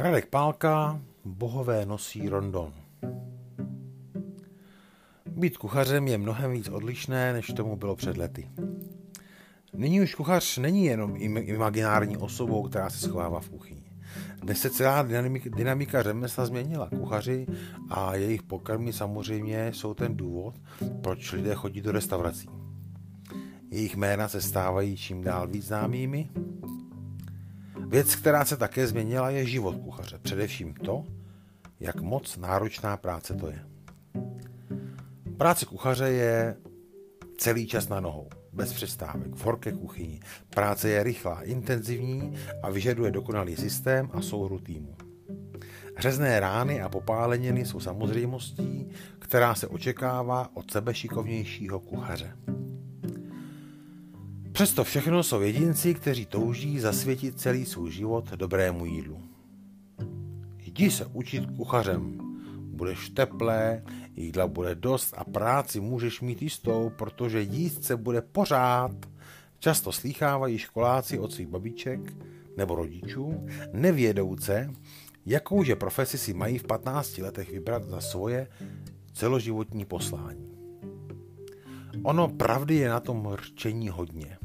Radek Pálka, bohové nosí rondon. Být kuchařem je mnohem víc odlišné, než tomu bylo před lety. Nyní už kuchař není jenom imaginární osobou, která se schovává v kuchyni. Dnes se celá dynamika, dynamika řemesla změnila. Kuchaři a jejich pokrmy samozřejmě jsou ten důvod, proč lidé chodí do restaurací. Jejich jména se stávají čím dál víc známými. Věc, která se také změnila, je život kuchaře. Především to, jak moc náročná práce to je. Práce kuchaře je celý čas na nohou, bez přestávek, v horké kuchyni. Práce je rychlá, intenzivní a vyžaduje dokonalý systém a souhru týmu. Řezné rány a popáleniny jsou samozřejmostí, která se očekává od sebe šikovnějšího kuchaře. Přesto všechno jsou jedinci, kteří touží zasvětit celý svůj život dobrému jídlu. Jdi se učit kuchařem. Budeš teplé, jídla bude dost a práci můžeš mít jistou, protože jíst se bude pořád. Často slýchávají školáci od svých babiček nebo rodičů, nevědouce, jakouže profesi si mají v 15 letech vybrat za svoje celoživotní poslání. Ono pravdy je na tom rčení hodně.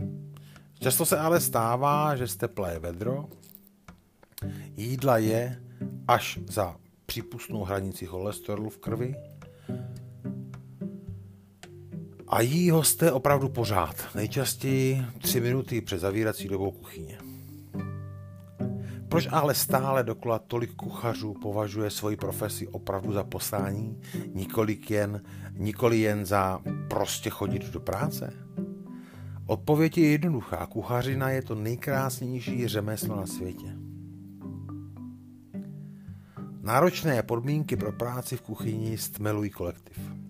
Často se ale stává, že jste plé vedro, jídla je až za přípustnou hranici cholesterolu v krvi a jí ho jste opravdu pořád, nejčastěji tři minuty před zavírací dobou kuchyně. Proč ale stále dokola tolik kuchařů považuje svoji profesi opravdu za poslání, nikoli jen, nikoli jen za prostě chodit do práce? Odpověď je jednoduchá. Kuchařina je to nejkrásnější řemeslo na světě. Náročné podmínky pro práci v kuchyni stmelují kolektiv.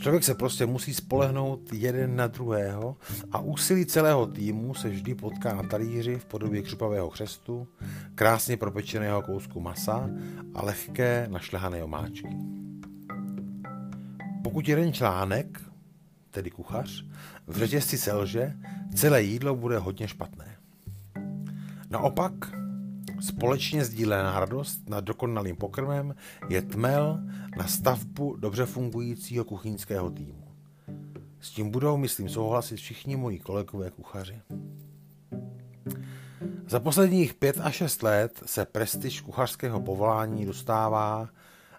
Člověk se prostě musí spolehnout jeden na druhého a úsilí celého týmu se vždy potká na talíři v podobě křupavého křestu, krásně propečeného kousku masa a lehké našlehané omáčky. Pokud jeden článek, tedy kuchař, v řetězci selže, celé jídlo bude hodně špatné. Naopak, společně sdílená radost nad dokonalým pokrmem je tmel na stavbu dobře fungujícího kuchyňského týmu. S tím budou, myslím, souhlasit všichni moji kolegové kuchaři. Za posledních pět a šest let se prestiž kuchařského povolání dostává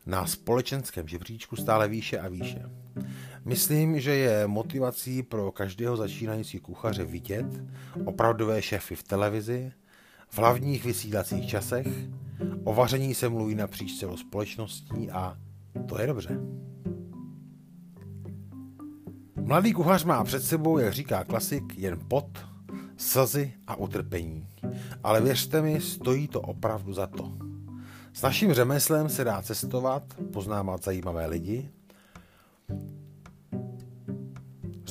na společenském žebříčku stále výše a výše. Myslím, že je motivací pro každého začínající kuchaře vidět opravdové šéfy v televizi, v hlavních vysílacích časech, o vaření se mluví napříč celou společností a to je dobře. Mladý kuchař má před sebou, jak říká klasik, jen pot, slzy a utrpení. Ale věřte mi, stojí to opravdu za to. S naším řemeslem se dá cestovat, poznávat zajímavé lidi,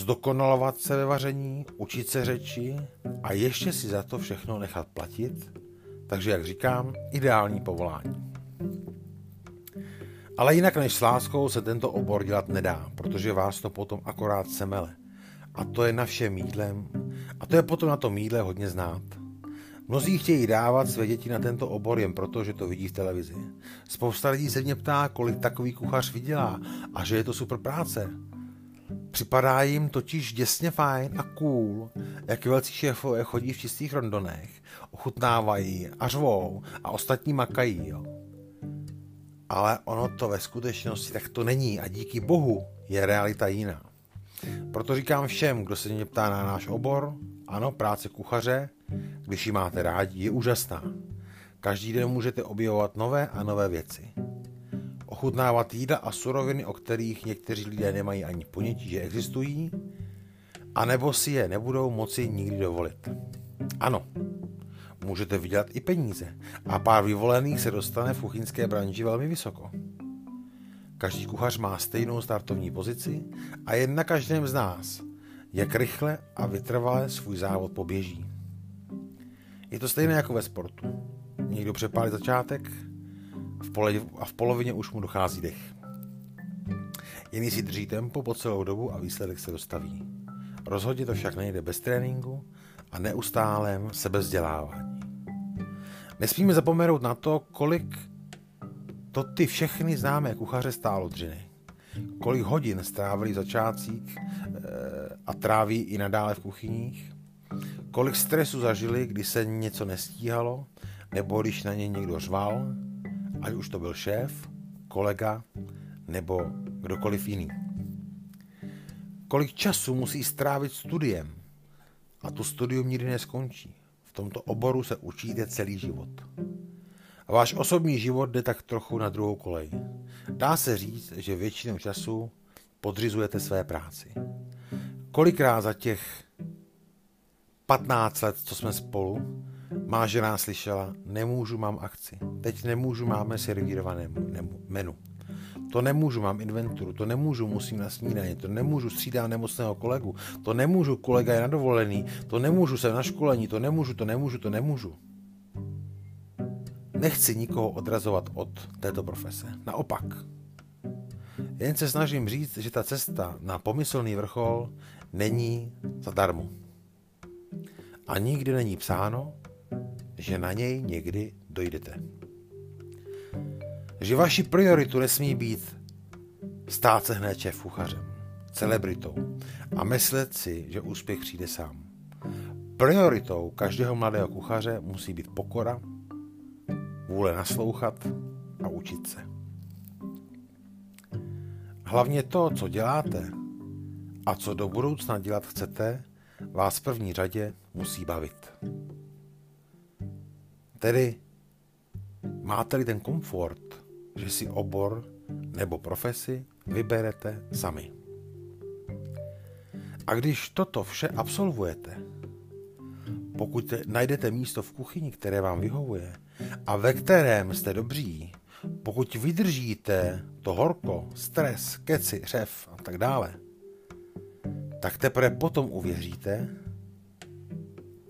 zdokonalovat se ve vaření, učit se řeči a ještě si za to všechno nechat platit. Takže, jak říkám, ideální povolání. Ale jinak než s láskou se tento obor dělat nedá, protože vás to potom akorát semele. A to je na všem jídlem. A to je potom na tom jídle hodně znát. Mnozí chtějí dávat své děti na tento obor jen proto, že to vidí v televizi. Spousta lidí se mě ptá, kolik takový kuchař vydělá a že je to super práce. Připadá jim totiž děsně fajn a cool, jak velcí šéfové chodí v čistých rondonech, ochutnávají a řvou a ostatní makají. Jo. Ale ono to ve skutečnosti tak to není a díky bohu je realita jiná. Proto říkám všem, kdo se mě ptá na náš obor, ano, práce kuchaře, když ji máte rádi, je úžasná. Každý den můžete objevovat nové a nové věci ochutnávat jídla a suroviny, o kterých někteří lidé nemají ani ponětí, že existují, anebo si je nebudou moci nikdy dovolit. Ano, můžete vydělat i peníze a pár vyvolených se dostane v kuchyňské branži velmi vysoko. Každý kuchař má stejnou startovní pozici a jen na každém z nás, jak rychle a vytrvale svůj závod poběží. Je to stejné jako ve sportu. Někdo přepálí začátek, pole, a v polovině už mu dochází dech. Jiný si drží tempo po celou dobu a výsledek se dostaví. Rozhodně to však nejde bez tréninku a neustálém sebezdělávání. Nesmíme zapomenout na to, kolik to ty všechny známé kuchaře stálo dřiny. Kolik hodin strávili začátcích eh, a tráví i nadále v kuchyních. Kolik stresu zažili, když se něco nestíhalo, nebo když na ně někdo řval, ať už to byl šéf, kolega nebo kdokoliv jiný. Kolik času musí strávit studiem a to studium nikdy neskončí. V tomto oboru se učíte celý život. A váš osobní život jde tak trochu na druhou kolej. Dá se říct, že většinou času podřizujete své práci. Kolikrát za těch 15 let, co jsme spolu, má žena slyšela, nemůžu, mám akci. Teď nemůžu, máme servírované menu. To nemůžu, mám inventuru, to nemůžu, musím na snídaně, to nemůžu, střídám nemocného kolegu, to nemůžu, kolega je nadovolený, to nemůžu, jsem na školení, to nemůžu, to nemůžu, to nemůžu. Nechci nikoho odrazovat od této profese. Naopak. Jen se snažím říct, že ta cesta na pomyslný vrchol není zadarmo. A nikdy není psáno, že na něj někdy dojdete. Že vaši prioritu nesmí být stát se hned šéf kuchařem, celebritou a myslet si, že úspěch přijde sám. Prioritou každého mladého kuchaře musí být pokora, vůle naslouchat a učit se. Hlavně to, co děláte a co do budoucna dělat chcete, vás v první řadě musí bavit. Tedy máte-li ten komfort, že si obor nebo profesi vyberete sami. A když toto vše absolvujete, pokud najdete místo v kuchyni, které vám vyhovuje a ve kterém jste dobří, pokud vydržíte to horko, stres, keci, řev a tak dále, tak teprve potom uvěříte,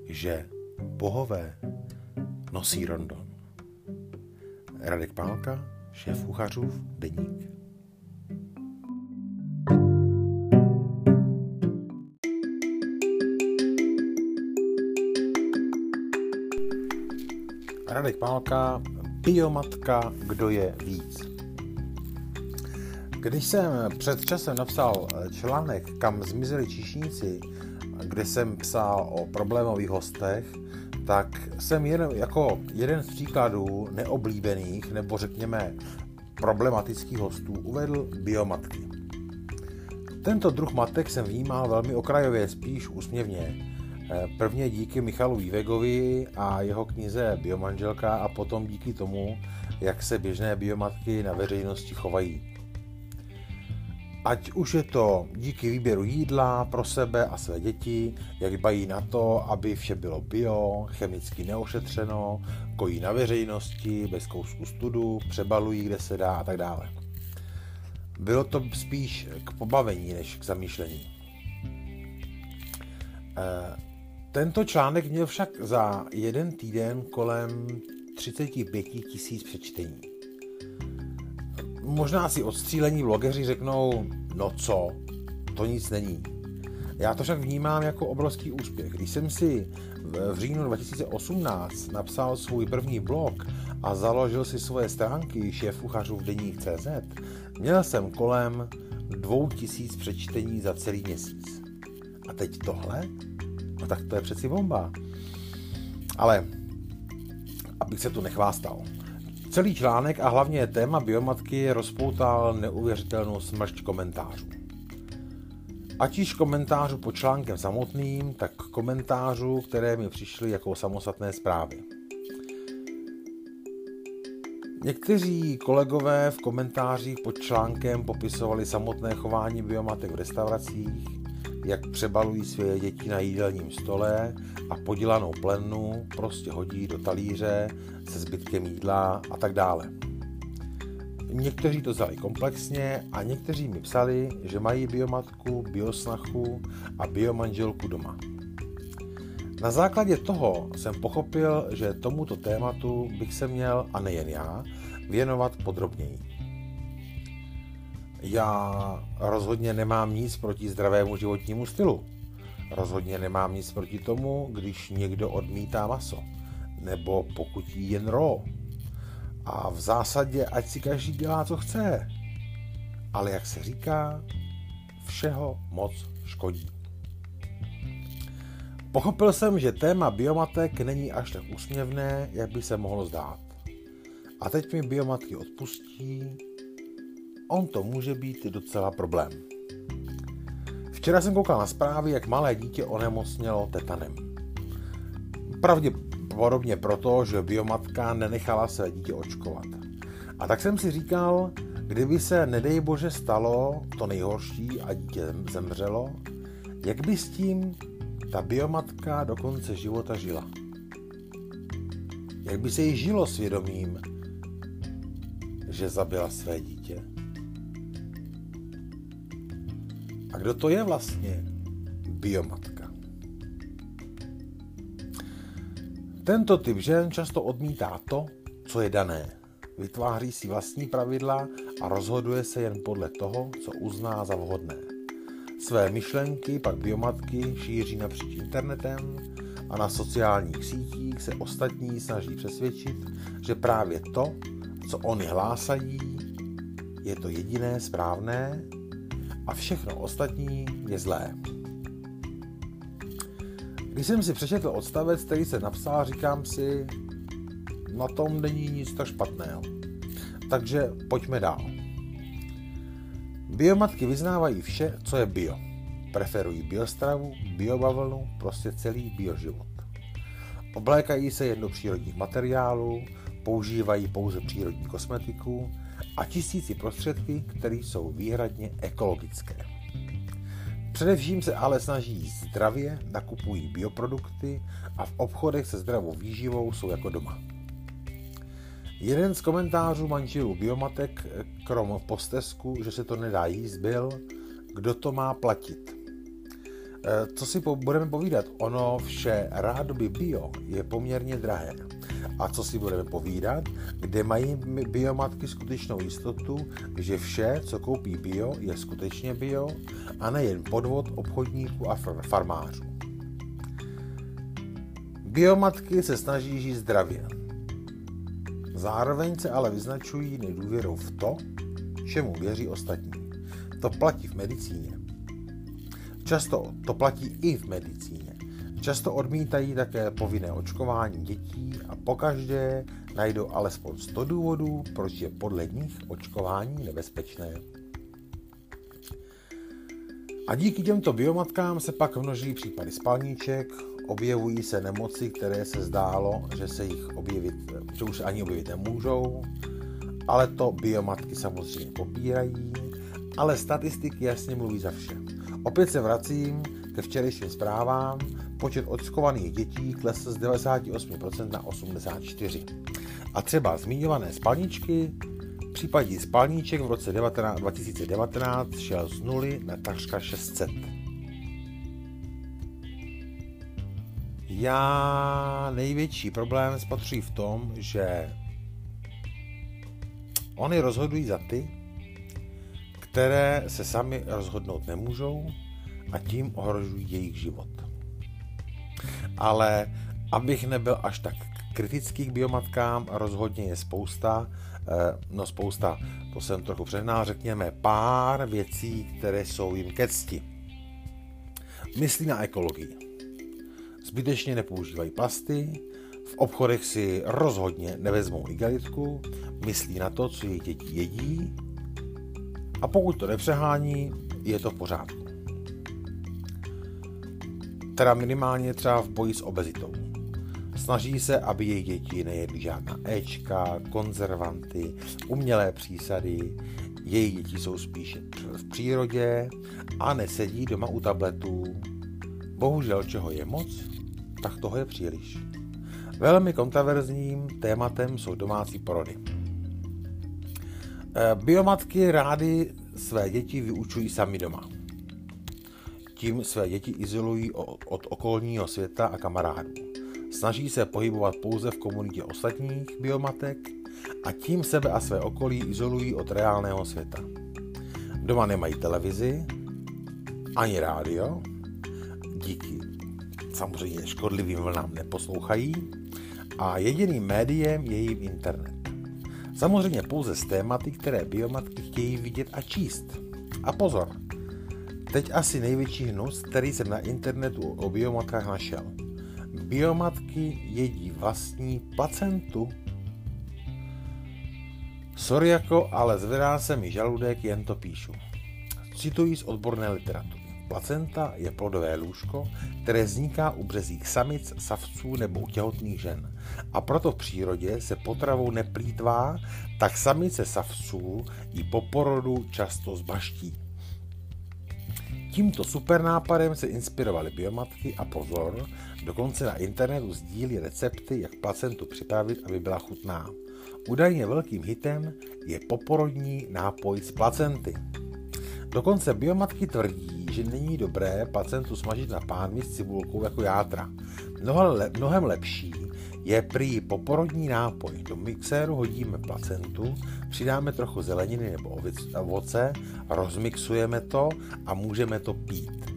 že bohové nosí rondon. Radek Pálka, šéf kuchařův deník. Radek Pálka, biomatka, kdo je víc. Když jsem před časem napsal článek, kam zmizeli číšníci, kde jsem psal o problémových hostech, tak jsem jen, jako jeden z příkladů neoblíbených nebo řekněme problematických hostů uvedl biomatky. Tento druh matek jsem vnímal velmi okrajově, spíš úsměvně. Eh, prvně díky Michalu Vývegovi a jeho knize Biomanželka a potom díky tomu, jak se běžné biomatky na veřejnosti chovají. Ať už je to díky výběru jídla pro sebe a své děti, jak dbají na to, aby vše bylo bio, chemicky neošetřeno, kojí na veřejnosti, bez kousku studu, přebalují, kde se dá a tak dále. Bylo to spíš k pobavení, než k zamýšlení. Eh, tento článek měl však za jeden týden kolem 35 tisíc přečtení. Možná si odstřílení blogeři řeknou, no co, to nic není. Já to však vnímám jako obrovský úspěch. Když jsem si v říjnu 2018 napsal svůj první blog a založil si svoje stránky šéf uchařů v deník CZ, měl jsem kolem 2000 přečtení za celý měsíc. A teď tohle? No tak to je přeci bomba. Ale abych se tu nechvástal. Celý článek a hlavně téma biomatky rozpoutal neuvěřitelnou smršť komentářů. Ať již komentářů pod článkem samotným, tak komentářů, které mi přišly jako samostatné zprávy. Někteří kolegové v komentářích pod článkem popisovali samotné chování biomatek v restauracích, jak přebalují své děti na jídelním stole a podělanou plenu prostě hodí do talíře se zbytkem jídla a tak dále. Někteří to vzali komplexně a někteří mi psali, že mají biomatku, biosnachu a biomanželku doma. Na základě toho jsem pochopil, že tomuto tématu bych se měl, a nejen já, věnovat podrobněji. Já rozhodně nemám nic proti zdravému životnímu stylu. Rozhodně nemám nic proti tomu, když někdo odmítá maso. nebo pokud jí jen ro. A v zásadě, ať si každý dělá, co chce. Ale jak se říká, všeho moc škodí. Pochopil jsem, že téma biomatek není až tak úsměvné, jak by se mohlo zdát. A teď mi biomatky odpustí, on to může být docela problém. Včera jsem koukal na zprávy, jak malé dítě onemocnělo tetanem. Pravděpodobně proto, že biomatka nenechala své dítě očkovat. A tak jsem si říkal, kdyby se, nedej bože, stalo to nejhorší a dítě zemřelo, jak by s tím ta biomatka do konce života žila? Jak by se jí žilo svědomím, že zabila své dítě? A kdo to je vlastně biomatka? Tento typ žen často odmítá to, co je dané. Vytváří si vlastní pravidla a rozhoduje se jen podle toho, co uzná za vhodné. Své myšlenky pak biomatky šíří napříč internetem a na sociálních sítích se ostatní snaží přesvědčit, že právě to, co oni hlásají, je to jediné správné a všechno ostatní je zlé. Když jsem si přečetl odstavec, který se napsal, říkám si, na tom není nic tak špatného. Takže pojďme dál. Biomatky vyznávají vše, co je bio. Preferují biostravu, biobavlnu, prostě celý bioživot. Oblékají se jen do přírodních materiálů, používají pouze přírodní kosmetiku a tisíci prostředky, které jsou výhradně ekologické. Především se ale snaží zdravě, nakupují bioprodukty a v obchodech se zdravou výživou jsou jako doma. Jeden z komentářů manželů Biomatek krom postesku, že se to nedá jíst, byl, kdo to má platit. E, co si budeme povídat, ono vše rádoby bio je poměrně drahé. A co si budeme povídat, kde mají biomatky skutečnou jistotu, že vše, co koupí bio, je skutečně bio a nejen podvod obchodníků a farmářů. Biomatky se snaží žít zdravě. Zároveň se ale vyznačují nedůvěrou v to, čemu věří ostatní. To platí v medicíně. Často to platí i v medicíně. Často odmítají také povinné očkování dětí a pokaždé najdou alespoň 100 důvodů, proč je podle nich očkování nebezpečné. A díky těmto biomatkám se pak množí případy spalníček, objevují se nemoci, které se zdálo, že se jich objevit, že už ani objevit nemůžou, ale to biomatky samozřejmě popírají, ale statistiky jasně mluví za vše. Opět se vracím ke včerejším zprávám, počet očkovaných dětí klesl z 98% na 84%. A třeba zmiňované spalničky, v případě spalníček v roce 2019 šel z nuly na takřka 600. Já největší problém spatřuji v tom, že oni rozhodují za ty, které se sami rozhodnout nemůžou a tím ohrožují jejich život. Ale abych nebyl až tak kritický k biomatkám, rozhodně je spousta, eh, no spousta, to jsem trochu přehnal, řekněme pár věcí, které jsou jim ke cti. Myslí na ekologii zbytečně nepoužívají plasty, v obchodech si rozhodně nevezmou igelitku, myslí na to, co jejich děti jedí a pokud to nepřehání, je to v pořádku. Teda minimálně třeba v boji s obezitou. Snaží se, aby jejich děti nejedly žádná Ečka, konzervanty, umělé přísady, jejich děti jsou spíše v přírodě a nesedí doma u tabletů. Bohužel, čeho je moc, tak toho je příliš. Velmi kontroverzním tématem jsou domácí porody. Eh, biomatky rády své děti vyučují sami doma. Tím své děti izolují od okolního světa a kamarádů. Snaží se pohybovat pouze v komunitě ostatních biomatek a tím sebe a své okolí izolují od reálného světa. Doma nemají televizi, ani rádio, díky samozřejmě škodlivým vlnám neposlouchají a jediným médiem je jejím internet. Samozřejmě pouze z tématy, které biomatky chtějí vidět a číst. A pozor, teď asi největší hnus, který jsem na internetu o biomatkách našel. Biomatky jedí vlastní placentu. Sorry jako, ale zvedá se mi žaludek, jen to píšu. Cituji z odborné literatury. Placenta je plodové lůžko, které vzniká u březích samic, savců nebo u těhotných žen. A proto v přírodě se potravou neplýtvá, tak samice savců i po porodu často zbaští. Tímto supernápadem se inspirovaly biomatky a pozor, dokonce na internetu sdílí recepty, jak placentu připravit, aby byla chutná. Údajně velkým hitem je poporodní nápoj z placenty. Dokonce biomatky tvrdí, že není dobré placentu smažit na pánvi s cibulkou jako játra. Mnohem lepší je prý poporodní nápoj. Do mixéru hodíme placentu, přidáme trochu zeleniny nebo ovoce, rozmixujeme to a můžeme to pít.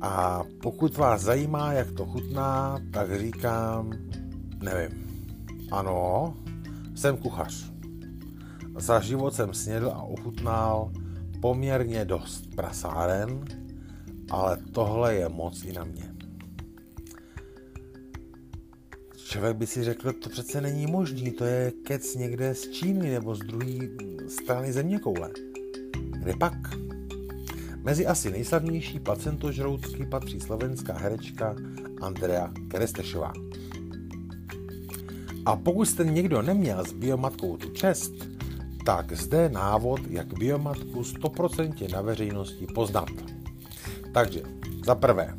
A pokud vás zajímá, jak to chutná, tak říkám, nevím. Ano, jsem kuchař. Za život jsem snědl a ochutnal poměrně dost prasáren, ale tohle je moc i na mě. Člověk by si řekl, to přece není možný, to je kec někde z Číny nebo z druhé strany země koule. Kde pak? Mezi asi nejslavnější placentožroutky patří slovenská herečka Andrea Kerestešová. A pokud jste někdo neměl s biomatkou tu čest, tak zde návod, jak biomatku 100% na veřejnosti poznat. Takže, za prvé,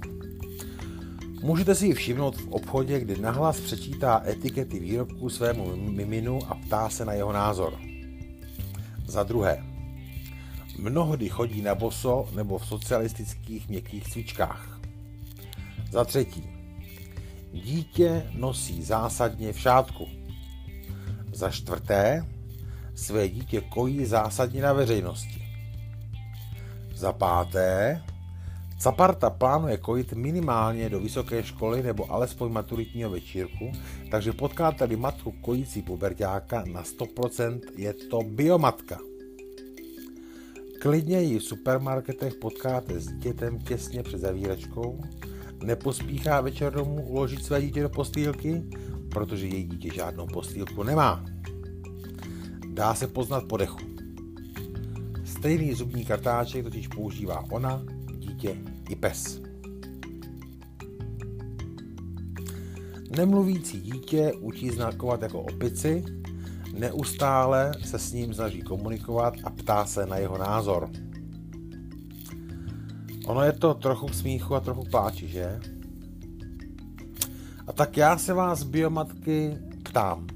Můžete si ji všimnout v obchodě, kdy nahlas přečítá etikety výrobků svému miminu a ptá se na jeho názor. Za druhé, mnohdy chodí na boso nebo v socialistických měkkých cvičkách. Za třetí, dítě nosí zásadně v šátku. Za čtvrté, své dítě kojí zásadně na veřejnosti. Za páté, Zaparta plánuje kojit minimálně do vysoké školy nebo alespoň maturitního večírku, takže potkáte-li matku kojící puberťáka na 100% je to biomatka. Klidně ji v supermarketech potkáte s dítětem těsně před zavíračkou, nepospíchá večer domů uložit své dítě do postýlky, protože její dítě žádnou postýlku nemá. Dá se poznat po dechu. Stejný zubní kartáček totiž používá ona, dítě i pes. Nemluvící dítě učí znakovat jako opici, neustále se s ním snaží komunikovat a ptá se na jeho názor. Ono je to trochu k smíchu a trochu pláči, že? A tak já se vás, biomatky, ptám.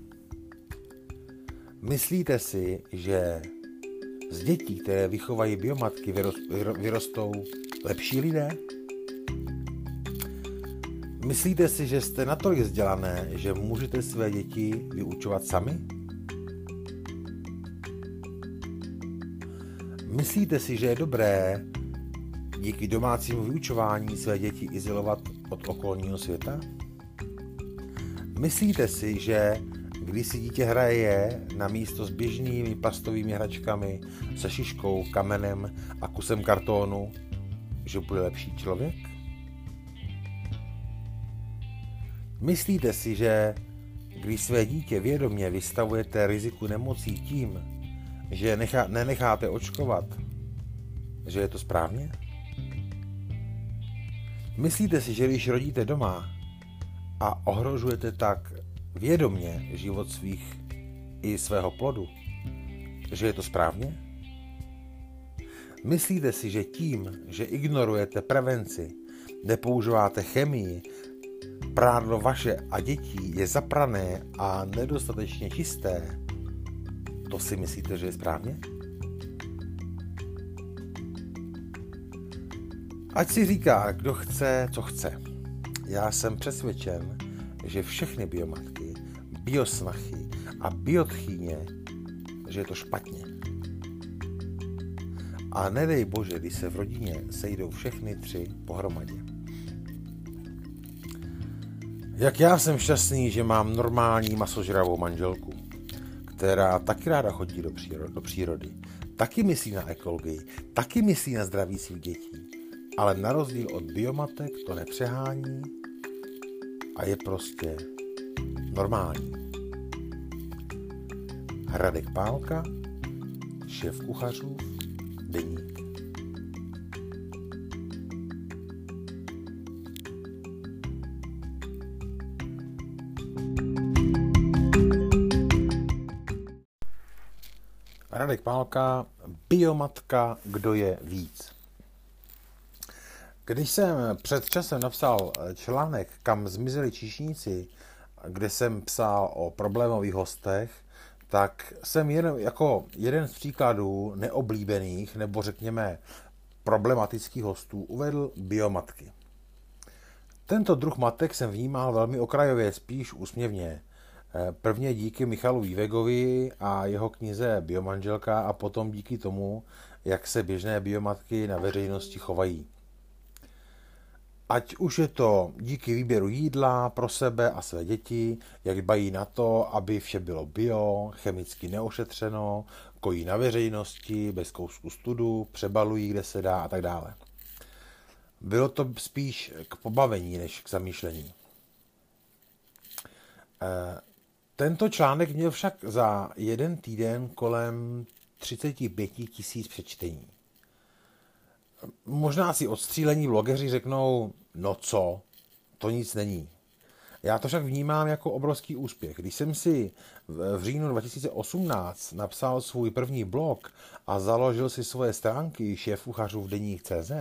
Myslíte si, že z dětí, které vychovají biomatky, vyrostou lepší lidé? Myslíte si, že jste natolik vzdělané, že můžete své děti vyučovat sami? Myslíte si, že je dobré díky domácímu vyučování své děti izolovat od okolního světa? Myslíte si, že když si dítě hraje na místo s běžnými plastovými hračkami, se šiškou, kamenem a kusem kartónu, že bude lepší člověk? Myslíte si, že když své dítě vědomě vystavujete riziku nemocí tím, že nechá, nenecháte očkovat, že je to správně? Myslíte si, že když rodíte doma a ohrožujete tak vědomě život svých i svého plodu, že je to správně? Myslíte si, že tím, že ignorujete prevenci, nepoužíváte chemii, prádlo vaše a dětí je zaprané a nedostatečně čisté, to si myslíte, že je správně? Ať si říká, kdo chce, co chce. Já jsem přesvědčen, že všechny biomatky, biosnachy a biotchýně, že je to špatně. A nedej bože, když se v rodině sejdou všechny tři pohromadě. Jak já jsem šťastný, že mám normální masožravou manželku, která taky ráda chodí do přírody, do přírody. Taky myslí na ekologii, taky myslí na zdraví svých dětí. Ale na rozdíl od biomatek to nepřehání a je prostě normální. Hradek Pálka, šéf kuchařů, Radek Pálka, biomatka, kdo je víc. Když jsem před časem napsal článek, kam zmizeli číšníci, kde jsem psal o problémových hostech, tak jsem jen jako jeden z příkladů neoblíbených nebo řekněme problematických hostů uvedl biomatky. Tento druh matek jsem vnímal velmi okrajově, spíš úsměvně. Prvně díky Michalu Vývegovi a jeho knize Biomanželka a potom díky tomu, jak se běžné biomatky na veřejnosti chovají. Ať už je to díky výběru jídla pro sebe a své děti, jak dbají na to, aby vše bylo bio, chemicky neošetřeno, kojí na veřejnosti, bez kousku studu, přebalují, kde se dá a tak dále. Bylo to spíš k pobavení, než k zamýšlení. Tento článek měl však za jeden týden kolem 35 tisíc přečtení. Možná si odstřílení blogeři řeknou, no co, to nic není. Já to však vnímám jako obrovský úspěch. Když jsem si v říjnu 2018 napsal svůj první blog a založil si svoje stránky šéfuchařů v deních CZ,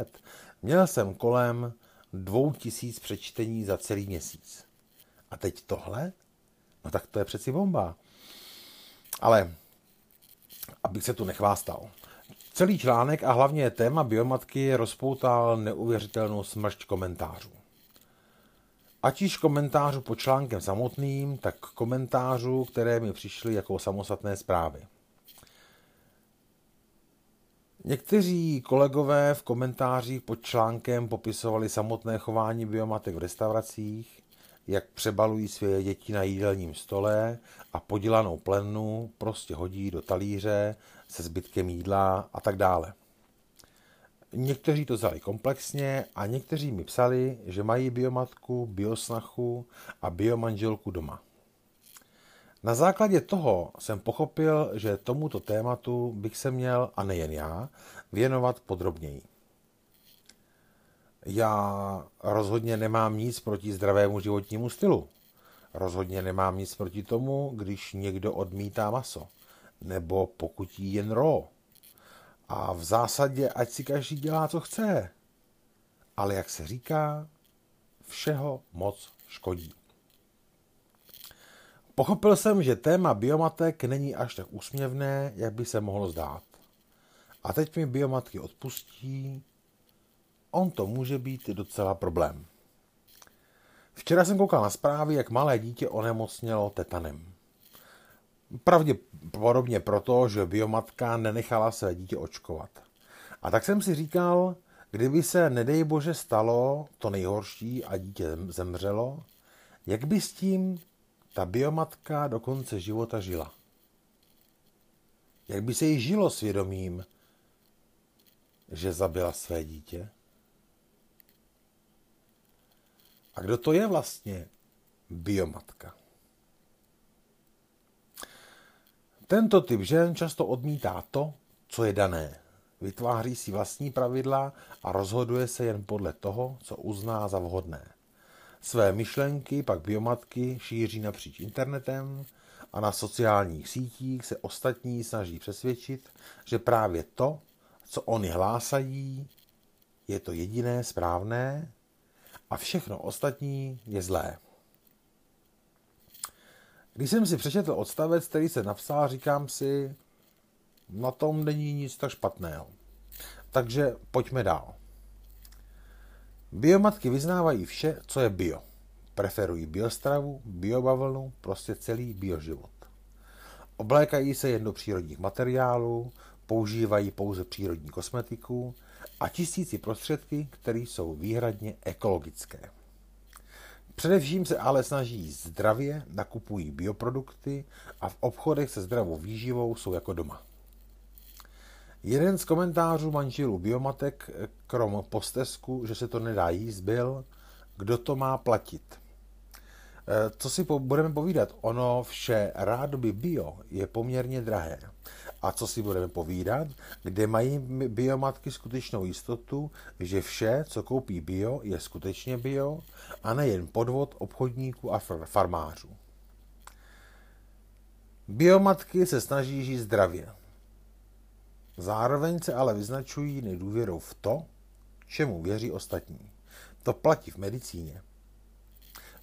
měl jsem kolem 2000 přečtení za celý měsíc. A teď tohle? No tak to je přeci bomba. Ale abych se tu nechvástal. Celý článek a hlavně téma biomatky rozpoutal neuvěřitelnou smršť komentářů. Ať již komentářů pod článkem samotným, tak komentářů, které mi přišly jako samostatné zprávy. Někteří kolegové v komentářích pod článkem popisovali samotné chování biomatek v restauracích, jak přebalují své děti na jídelním stole a podělanou plenu prostě hodí do talíře se zbytkem jídla a tak dále. Někteří to vzali komplexně a někteří mi psali, že mají biomatku, biosnachu a biomanželku doma. Na základě toho jsem pochopil, že tomuto tématu bych se měl, a nejen já, věnovat podrobněji. Já rozhodně nemám nic proti zdravému životnímu stylu. Rozhodně nemám nic proti tomu, když někdo odmítá maso, nebo pokud jí jen ro. A v zásadě, ať si každý dělá, co chce. Ale jak se říká, všeho moc škodí. Pochopil jsem, že téma biomatek není až tak úsměvné, jak by se mohlo zdát. A teď mi biomatky odpustí, on to může být docela problém. Včera jsem koukal na zprávy, jak malé dítě onemocnělo tetanem. Pravděpodobně proto, že biomatka nenechala své dítě očkovat. A tak jsem si říkal, kdyby se, nedej bože, stalo to nejhorší a dítě zemřelo, jak by s tím ta biomatka do konce života žila? Jak by se jí žilo svědomím, že zabila své dítě? A kdo to je vlastně biomatka? Tento typ žen často odmítá to, co je dané. Vytváří si vlastní pravidla a rozhoduje se jen podle toho, co uzná za vhodné. Své myšlenky pak biomatky šíří napříč internetem a na sociálních sítích se ostatní snaží přesvědčit, že právě to, co oni hlásají, je to jediné správné a všechno ostatní je zlé. Když jsem si přečetl odstavec, který se napsal, říkám si, na tom není nic tak špatného. Takže pojďme dál. Biomatky vyznávají vše, co je bio. Preferují biostravu, biobavlnu, prostě celý bioživot. Oblékají se jen do přírodních materiálů, používají pouze přírodní kosmetiku a tisíci prostředky, které jsou výhradně ekologické. Především se ale snaží zdravě, nakupují bioprodukty a v obchodech se zdravou výživou jsou jako doma. Jeden z komentářů manželů Biomatek, krom postesku, že se to nedá jíst, byl, kdo to má platit. E, co si po, budeme povídat, ono vše rádoby bio je poměrně drahé. A co si budeme povídat, kde mají biomatky skutečnou jistotu, že vše, co koupí bio, je skutečně bio a nejen podvod obchodníků a farmářů. Biomatky se snaží žít zdravě. Zároveň se ale vyznačují nedůvěrou v to, čemu věří ostatní. To platí v medicíně.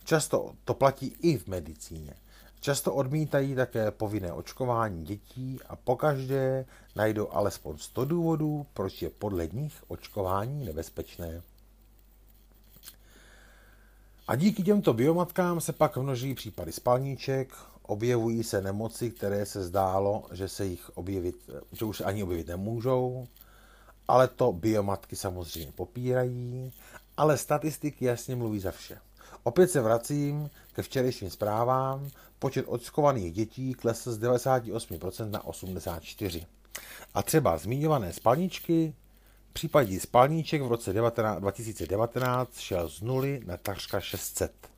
Často to platí i v medicíně. Často odmítají také povinné očkování dětí a pokaždé najdou alespoň 100 důvodů, proč je podle nich očkování nebezpečné. A díky těmto biomatkám se pak množí případy spalníček, objevují se nemoci, které se zdálo, že se jich objevit, že už ani objevit nemůžou, ale to biomatky samozřejmě popírají, ale statistiky jasně mluví za vše. Opět se vracím ke včerejším zprávám. Počet očkovaných dětí klesl z 98% na 84%. A třeba zmiňované spalničky, v případě spalníček v roce 2019 šel z nuly na takřka 600.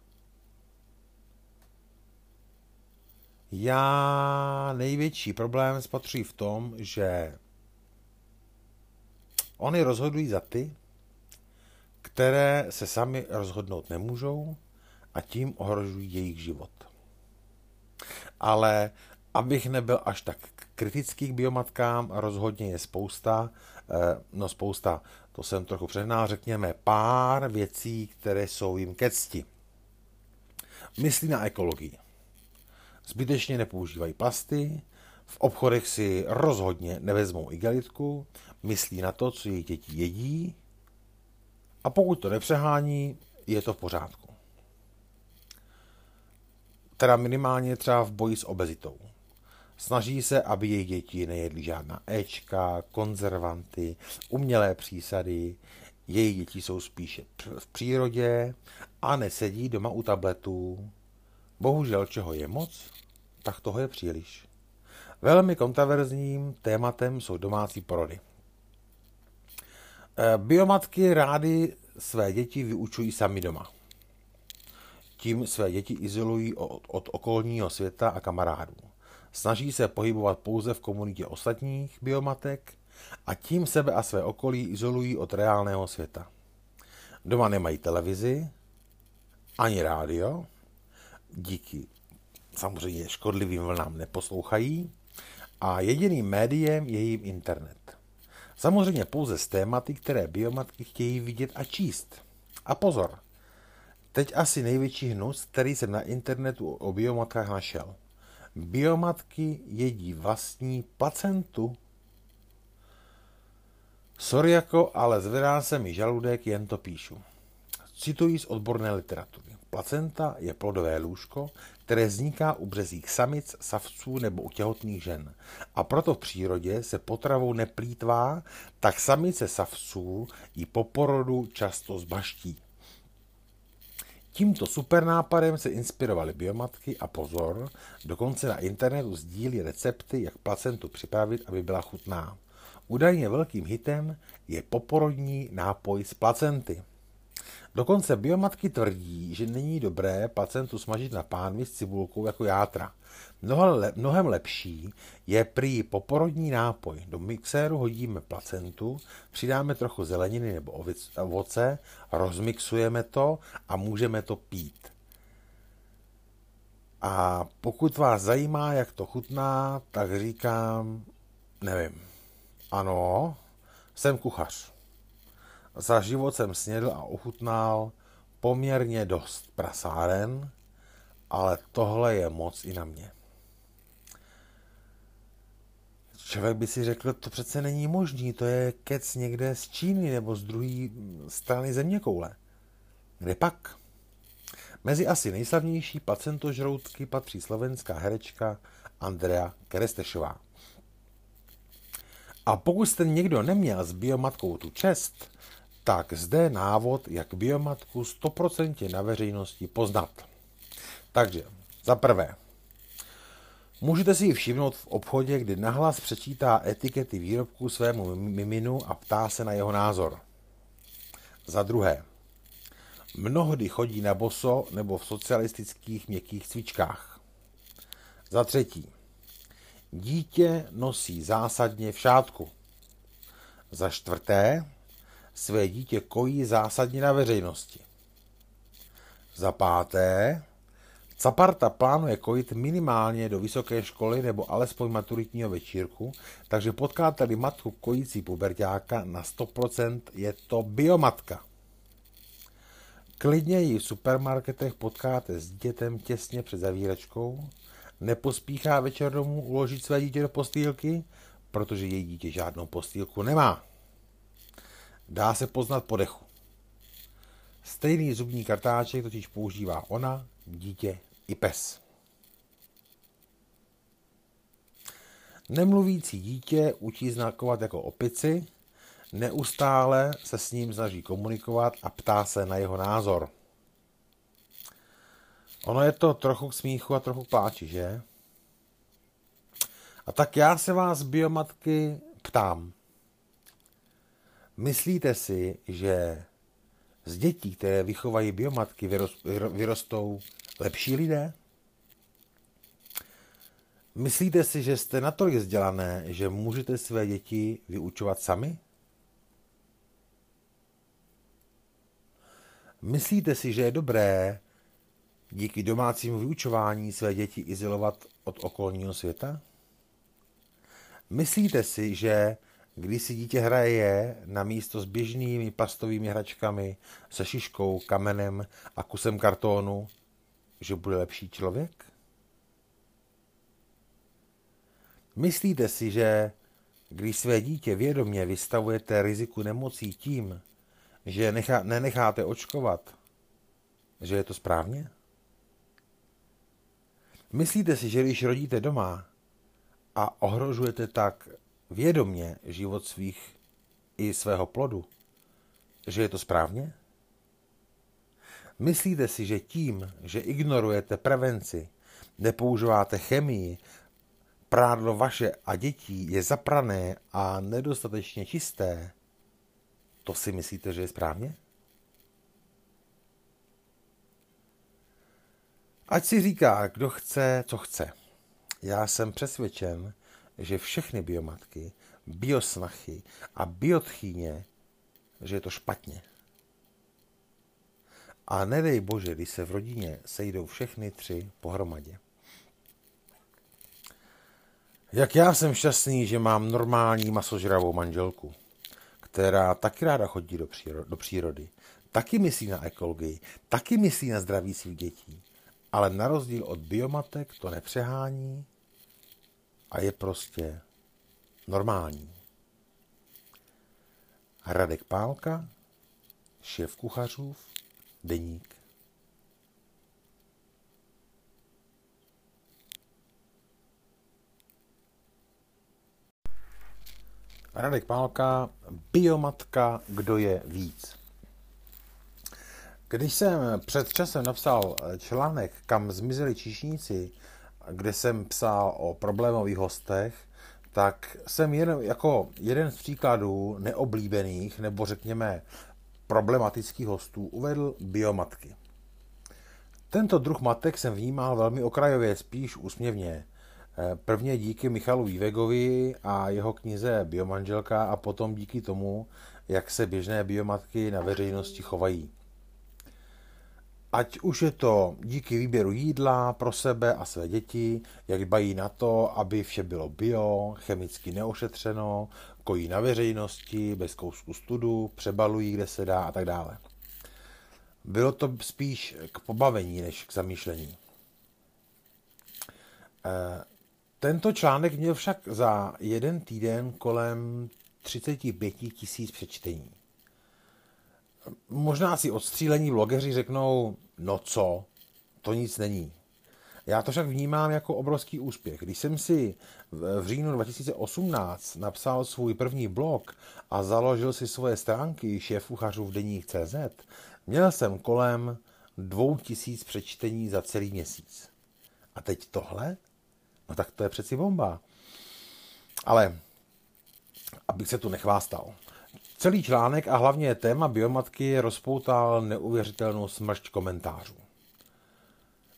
Já největší problém spatřuji v tom, že oni rozhodují za ty, které se sami rozhodnout nemůžou a tím ohrožují jejich život. Ale abych nebyl až tak kritický k biomatkám, rozhodně je spousta, eh, no spousta, to jsem trochu přehnal, řekněme pár věcí, které jsou jim ke cti. Myslí na ekologii. Zbytečně nepoužívají plasty, v obchodech si rozhodně nevezmou igelitku, myslí na to, co jejich děti jedí a pokud to nepřehání, je to v pořádku. Teda minimálně třeba v boji s obezitou. Snaží se, aby jejich děti nejedly žádná Ečka, konzervanty, umělé přísady, jejich děti jsou spíše v přírodě a nesedí doma u tabletů. Bohužel, čeho je moc, tak toho je příliš. Velmi kontroverzním tématem jsou domácí porody. Eh, biomatky rády své děti vyučují sami doma. Tím své děti izolují od, od okolního světa a kamarádů. Snaží se pohybovat pouze v komunitě ostatních biomatek a tím sebe a své okolí izolují od reálného světa. Doma nemají televizi, ani rádio, díky samozřejmě škodlivým vlnám neposlouchají a jediným médiem je jim internet. Samozřejmě pouze z tématy, které biomatky chtějí vidět a číst. A pozor, teď asi největší hnus, který jsem na internetu o biomatkách našel. Biomatky jedí vlastní placentu. Sorry jako, ale zvedá se mi žaludek, jen to píšu. Cituji z odborné literatury. Placenta je plodové lůžko, které vzniká u březích samic, savců nebo u těhotných žen. A proto v přírodě se potravou neplýtvá, tak samice savců ji po porodu často zbaští. Tímto supernápadem se inspirovaly biomatky a pozor, dokonce na internetu sdílí recepty, jak placentu připravit, aby byla chutná. Údajně velkým hitem je poporodní nápoj z placenty. Dokonce biomatky tvrdí, že není dobré placentu smažit na pánvi s cibulkou jako játra. Mnohem lepší je prý poporodní nápoj. Do mixéru hodíme placentu, přidáme trochu zeleniny nebo ovoce, rozmixujeme to a můžeme to pít. A pokud vás zajímá, jak to chutná, tak říkám, nevím. Ano, jsem kuchař. Za život jsem snědl a ochutnal poměrně dost prasáren, ale tohle je moc i na mě. Člověk by si řekl, to přece není možný, to je kec někde z Číny nebo z druhé strany země koule. Kde pak? Mezi asi nejslavnější pacentožroutky patří slovenská herečka Andrea Kerestešová. A pokud jste někdo neměl s biomatkou tu čest, tak zde návod, jak biomatku 100% na veřejnosti poznat. Takže, za prvé, můžete si ji všimnout v obchodě, kdy nahlas přečítá etikety výrobků svému miminu a ptá se na jeho názor. Za druhé, mnohdy chodí na boso nebo v socialistických měkkých cvičkách. Za třetí, dítě nosí zásadně v šátku. Za čtvrté, své dítě kojí zásadně na veřejnosti. Za páté, Caparta plánuje kojit minimálně do vysoké školy nebo alespoň maturitního večírku, takže potkáte-li matku kojící pubertáka na 100% je to biomatka. Klidně ji v supermarketech potkáte s dětem těsně před zavíračkou, nepospíchá večer domů uložit své dítě do postýlky, protože její dítě žádnou postýlku nemá. Dá se poznat po dechu. Stejný zubní kartáček totiž používá ona, dítě i pes. Nemluvící dítě učí znakovat jako opici, neustále se s ním snaží komunikovat a ptá se na jeho názor. Ono je to trochu k smíchu a trochu k pláči, že? A tak já se vás, biomatky, ptám. Myslíte si, že z dětí, které vychovají biomatky, vyrostou lepší lidé? Myslíte si, že jste natolik vzdělané, že můžete své děti vyučovat sami? Myslíte si, že je dobré díky domácímu vyučování své děti izolovat od okolního světa? Myslíte si, že když si dítě hraje na místo s běžnými pastovými hračkami, se šiškou, kamenem a kusem kartónu, že bude lepší člověk? Myslíte si, že když své dítě vědomě vystavujete riziku nemocí tím, že nechá, nenecháte očkovat, že je to správně? Myslíte si, že když rodíte doma a ohrožujete tak vědomně život svých i svého plodu, že je to správně? Myslíte si, že tím, že ignorujete prevenci, nepoužíváte chemii, prádlo vaše a dětí je zaprané a nedostatečně čisté, to si myslíte, že je správně? Ať si říká, kdo chce, co chce. Já jsem přesvědčen, že všechny biomatky, biosnachy a biotchýně, že je to špatně. A nedej bože, když se v rodině sejdou všechny tři pohromadě. Jak já jsem šťastný, že mám normální masožravou manželku, která taky ráda chodí do, příro- do přírody, taky myslí na ekologii, taky myslí na zdraví svých dětí, ale na rozdíl od biomatek to nepřehání a je prostě normální. Radek Pálka, šéf kuchařův, deník. Radek Pálka, biomatka, kdo je víc. Když jsem před časem napsal článek, kam zmizeli číšníci, kde jsem psal o problémových hostech, tak jsem jen, jako jeden z příkladů neoblíbených, nebo řekněme problematických hostů, uvedl biomatky. Tento druh matek jsem vnímal velmi okrajově, spíš úsměvně. Prvně díky Michalu Vývegovi a jeho knize Biomanželka a potom díky tomu, jak se běžné biomatky na veřejnosti chovají. Ať už je to díky výběru jídla pro sebe a své děti, jak dbají na to, aby vše bylo bio, chemicky neošetřeno, kojí na veřejnosti, bez kousku studu, přebalují, kde se dá a tak dále. Bylo to spíš k pobavení, než k zamýšlení. Eh, tento článek měl však za jeden týden kolem 35 tisíc přečtení. Možná si odstřílení blogeři řeknou, no co, to nic není. Já to však vnímám jako obrovský úspěch. Když jsem si v říjnu 2018 napsal svůj první blog a založil si svoje stránky šéfuchařů v deních CZ, měl jsem kolem dvou tisíc přečtení za celý měsíc. A teď tohle? No tak to je přeci bomba. Ale abych se tu nechvástal. Celý článek a hlavně téma biomatky rozpoutal neuvěřitelnou smršť komentářů.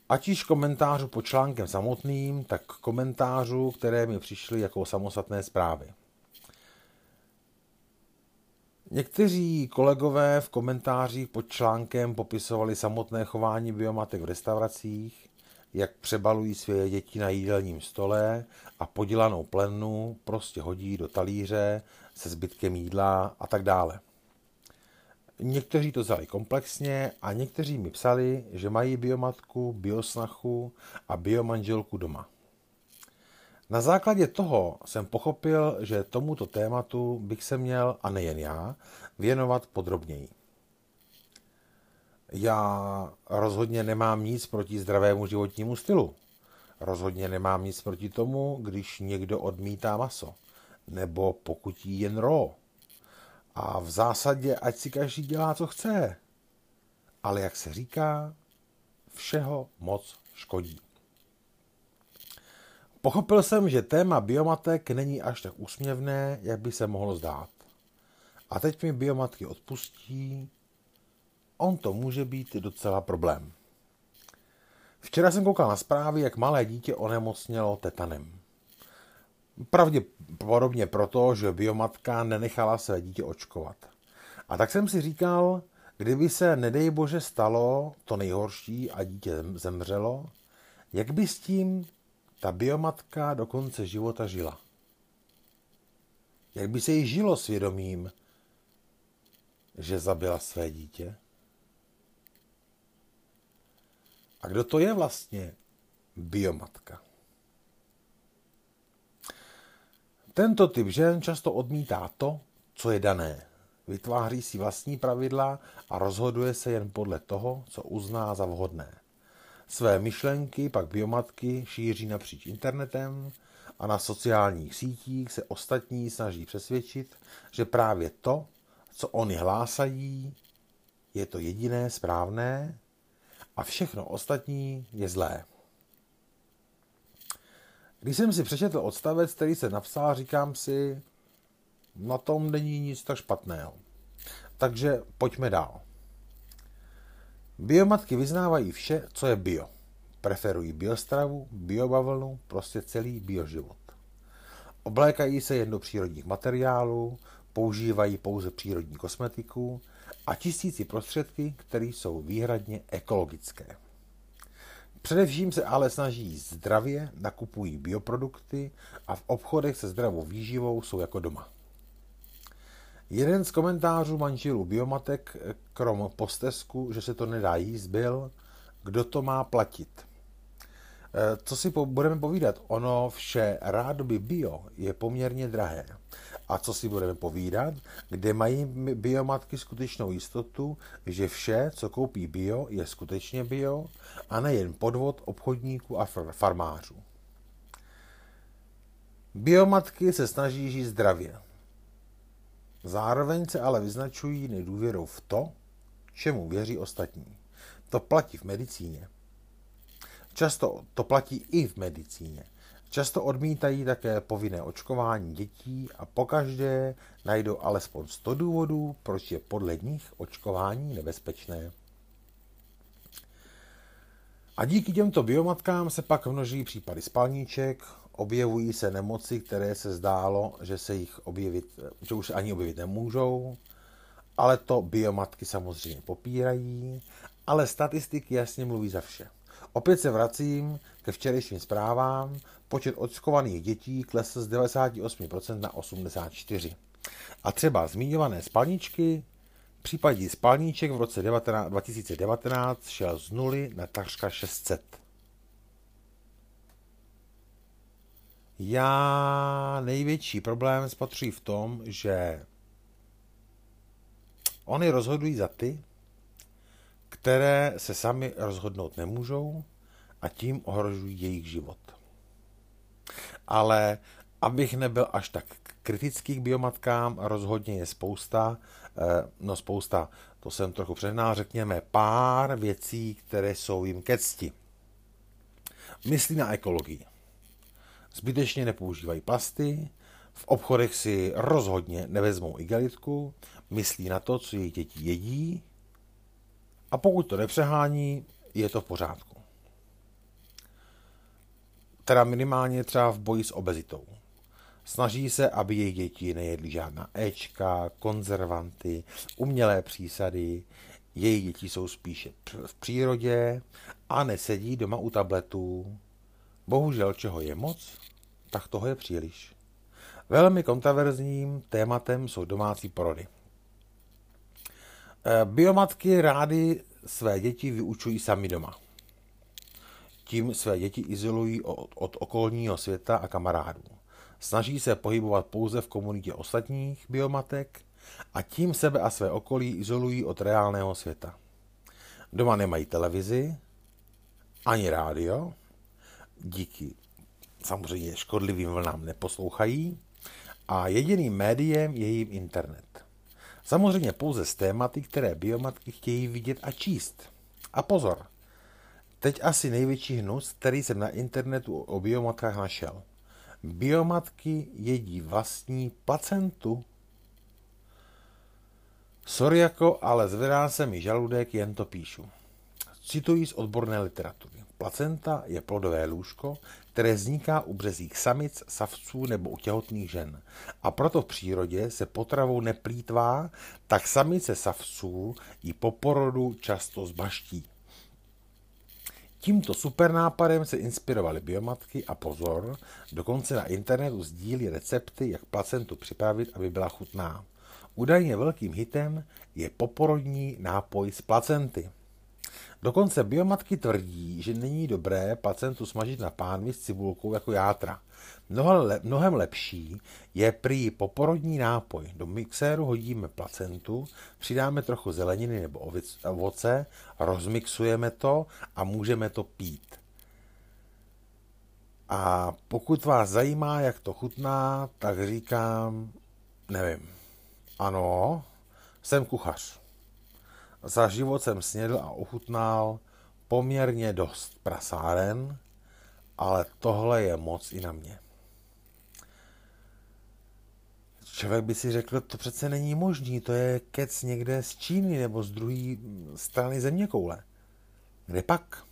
Ať již komentářů pod článkem samotným, tak komentářů, které mi přišly jako samostatné zprávy. Někteří kolegové v komentářích pod článkem popisovali samotné chování biomatek v restauracích, jak přebalují své děti na jídelním stole a podělanou plenu prostě hodí do talíře se zbytkem jídla a tak dále. Někteří to vzali komplexně a někteří mi psali, že mají biomatku, biosnachu a biomanželku doma. Na základě toho jsem pochopil, že tomuto tématu bych se měl, a nejen já, věnovat podrobněji. Já rozhodně nemám nic proti zdravému životnímu stylu. Rozhodně nemám nic proti tomu, když někdo odmítá maso, nebo pokud jí jen raw. A v zásadě, ať si každý dělá, co chce. Ale jak se říká, všeho moc škodí. Pochopil jsem, že téma biomatek není až tak úsměvné, jak by se mohlo zdát. A teď mi biomatky odpustí, on to může být docela problém. Včera jsem koukal na zprávy, jak malé dítě onemocnělo tetanem. Pravděpodobně proto, že biomatka nenechala své dítě očkovat. A tak jsem si říkal, kdyby se, nedej bože, stalo to nejhorší a dítě zemřelo, jak by s tím ta biomatka do konce života žila? Jak by se jí žilo svědomím, že zabila své dítě? A kdo to je vlastně biomatka? Tento typ žen často odmítá to, co je dané. Vytváří si vlastní pravidla a rozhoduje se jen podle toho, co uzná za vhodné. Své myšlenky pak biomatky šíří napříč internetem a na sociálních sítích se ostatní snaží přesvědčit, že právě to, co oni hlásají, je to jediné správné a všechno ostatní je zlé. Když jsem si přečetl odstavec, který se napsal, říkám si, na tom není nic tak špatného. Takže pojďme dál. Biomatky vyznávají vše, co je bio. Preferují biostravu, biobavlnu, prostě celý bioživot. Oblékají se jen do přírodních materiálů, používají pouze přírodní kosmetiku a tisíci prostředky, které jsou výhradně ekologické. Především se ale snaží zdravě, nakupují bioprodukty a v obchodech se zdravou výživou jsou jako doma. Jeden z komentářů manželů Biomatek, krom postesku, že se to nedá jíst, byl, kdo to má platit. E, co si budeme povídat, ono vše rádoby bio je poměrně drahé. A co si budeme povídat, kde mají biomatky skutečnou jistotu, že vše, co koupí bio, je skutečně bio a nejen podvod obchodníků a farmářů. Biomatky se snaží žít zdravě. Zároveň se ale vyznačují nedůvěrou v to, čemu věří ostatní. To platí v medicíně. Často to platí i v medicíně. Často odmítají také povinné očkování dětí a pokaždé najdou alespoň 100 důvodů, proč je podle nich očkování nebezpečné. A díky těmto biomatkám se pak množí případy spalníček, objevují se nemoci, které se zdálo, že se jich objevit, že už ani objevit nemůžou, ale to biomatky samozřejmě popírají, ale statistiky jasně mluví za vše. Opět se vracím ke včerejším zprávám. Počet očkovaných dětí klesl z 98% na 84%. A třeba zmiňované spalničky, v případě spalníček v roce 2019 šel z nuly na takřka 600. Já největší problém spatřuji v tom, že oni rozhodují za ty, které se sami rozhodnout nemůžou a tím ohrožují jejich život. Ale abych nebyl až tak kritický k biomatkám, rozhodně je spousta, eh, no spousta, to jsem trochu přehnal, řekněme pár věcí, které jsou jim ke cti. Myslí na ekologii. Zbytečně nepoužívají plasty, v obchodech si rozhodně nevezmou igelitku, myslí na to, co jejich děti jedí a pokud to nepřehání, je to v pořádku. Teda minimálně třeba v boji s obezitou. Snaží se, aby jejich děti nejedly žádná Ečka, konzervanty, umělé přísady. Jejich děti jsou spíše v přírodě a nesedí doma u tabletů. Bohužel, čeho je moc, tak toho je příliš. Velmi kontroverzním tématem jsou domácí porody. Eh, biomatky rády své děti vyučují sami doma. Tím své děti izolují od, od okolního světa a kamarádů. Snaží se pohybovat pouze v komunitě ostatních biomatek a tím sebe a své okolí izolují od reálného světa. Doma nemají televizi, ani rádio, díky samozřejmě škodlivým vlnám neposlouchají a jediným médiem je jim internet. Samozřejmě pouze z tématy, které biomatky chtějí vidět a číst. A pozor, teď asi největší hnus, který jsem na internetu o biomatkách našel. Biomatky jedí vlastní placentu. Sorry jako, ale zvedá se mi žaludek, jen to píšu. Cituji z odborné literatury. Placenta je plodové lůžko, které vzniká u březích samic, savců nebo u těhotných žen. A proto v přírodě se potravou neplýtvá, tak samice savců ji po porodu často zbaští. Tímto supernápadem se inspirovaly biomatky a pozor, dokonce na internetu sdílí recepty, jak placentu připravit, aby byla chutná. Údajně velkým hitem je poporodní nápoj z placenty. Dokonce biomatky tvrdí, že není dobré placentu smažit na pánvi s cibulkou jako játra. Mnohem lepší je prý poporodní nápoj. Do mixéru hodíme placentu, přidáme trochu zeleniny nebo ovoce, rozmixujeme to a můžeme to pít. A pokud vás zajímá, jak to chutná, tak říkám, nevím. Ano, jsem kuchař. Za život jsem snědl a ochutnal poměrně dost prasáren, ale tohle je moc i na mě. Člověk by si řekl, to přece není možný, to je kec někde z Číny nebo z druhé strany země koule. Kde pak?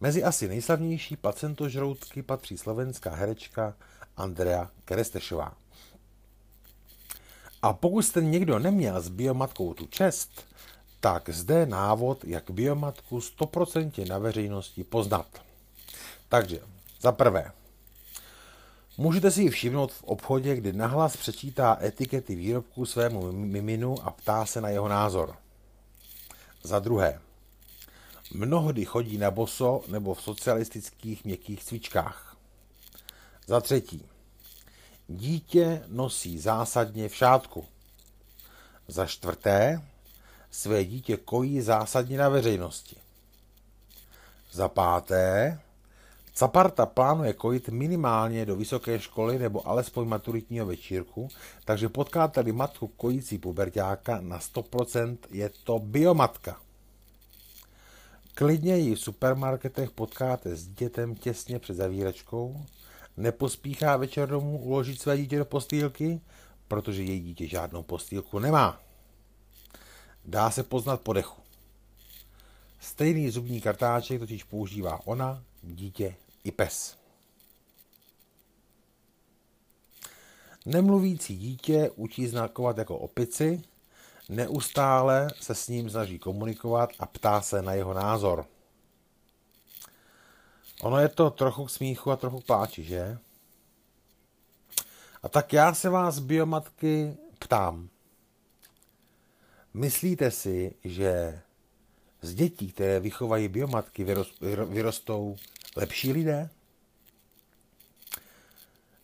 Mezi asi nejslavnější pacentožroutky patří slovenská herečka Andrea Kerestešová. A pokud jste někdo neměl s biomatkou tu čest, tak zde návod, jak biomatku 100% na veřejnosti poznat. Takže, za prvé, můžete si ji všimnout v obchodě, kdy nahlas přečítá etikety výrobků svému miminu a ptá se na jeho názor. Za druhé, mnohdy chodí na boso nebo v socialistických měkkých cvičkách. Za třetí, dítě nosí zásadně v šátku. Za čtvrté, své dítě kojí zásadně na veřejnosti. Za páté, Caparta plánuje kojit minimálně do vysoké školy nebo alespoň maturitního večírku, takže potkáte-li matku kojící pubertáka na 100% je to biomatka. Klidně ji v supermarketech potkáte s dětem těsně před zavíračkou, nepospíchá večer domů uložit své dítě do postýlky, protože její dítě žádnou postýlku nemá. Dá se poznat po dechu. Stejný zubní kartáček totiž používá ona, dítě i pes. Nemluvící dítě učí znakovat jako opici, neustále se s ním snaží komunikovat a ptá se na jeho názor. Ono je to trochu k smíchu a trochu k pláči, že? A tak já se vás, biomatky, ptám. Myslíte si, že z dětí, které vychovají biomatky, vyrostou lepší lidé?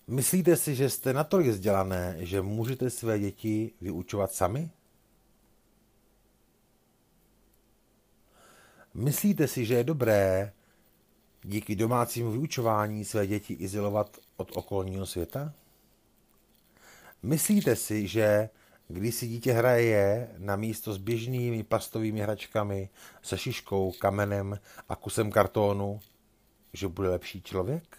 Myslíte si, že jste natolik vzdělané, že můžete své děti vyučovat sami? Myslíte si, že je dobré díky domácímu vyučování své děti izolovat od okolního světa? Myslíte si, že když si dítě hraje na místo s běžnými pastovými hračkami, se šiškou, kamenem a kusem kartónu, že bude lepší člověk?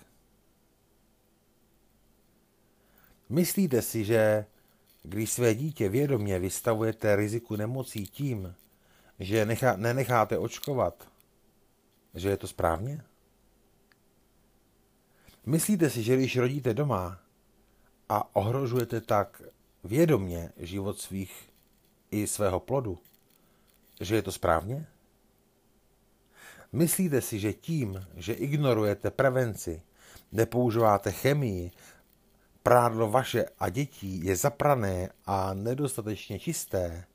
Myslíte si, že když své dítě vědomě vystavujete riziku nemocí tím, že nechá, nenecháte očkovat, že je to správně? Myslíte si, že když rodíte doma a ohrožujete tak vědomně život svých i svého plodu, že je to správně? Myslíte si, že tím, že ignorujete prevenci, nepoužíváte chemii, prádlo vaše a dětí je zaprané a nedostatečně čisté,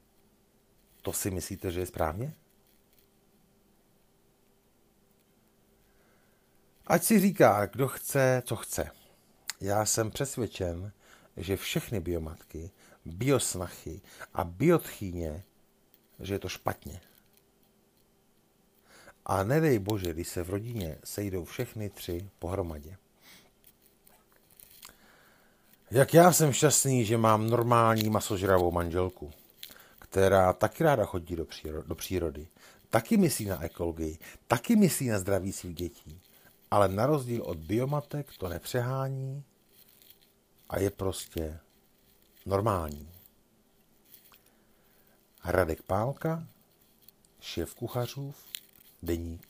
to si myslíte, že je správně? Ať si říká, kdo chce, co chce. Já jsem přesvědčen, že všechny biomatky, biosnachy a biotchýně, že je to špatně. A nedej bože, když se v rodině sejdou všechny tři pohromadě. Jak já jsem šťastný, že mám normální masožravou manželku, která taky ráda chodí do, příro- do přírody, taky myslí na ekologii, taky myslí na zdraví svých dětí, ale na rozdíl od biomatek to nepřehání a je prostě normální. Hradek Pálka, šéf kuchařův, deník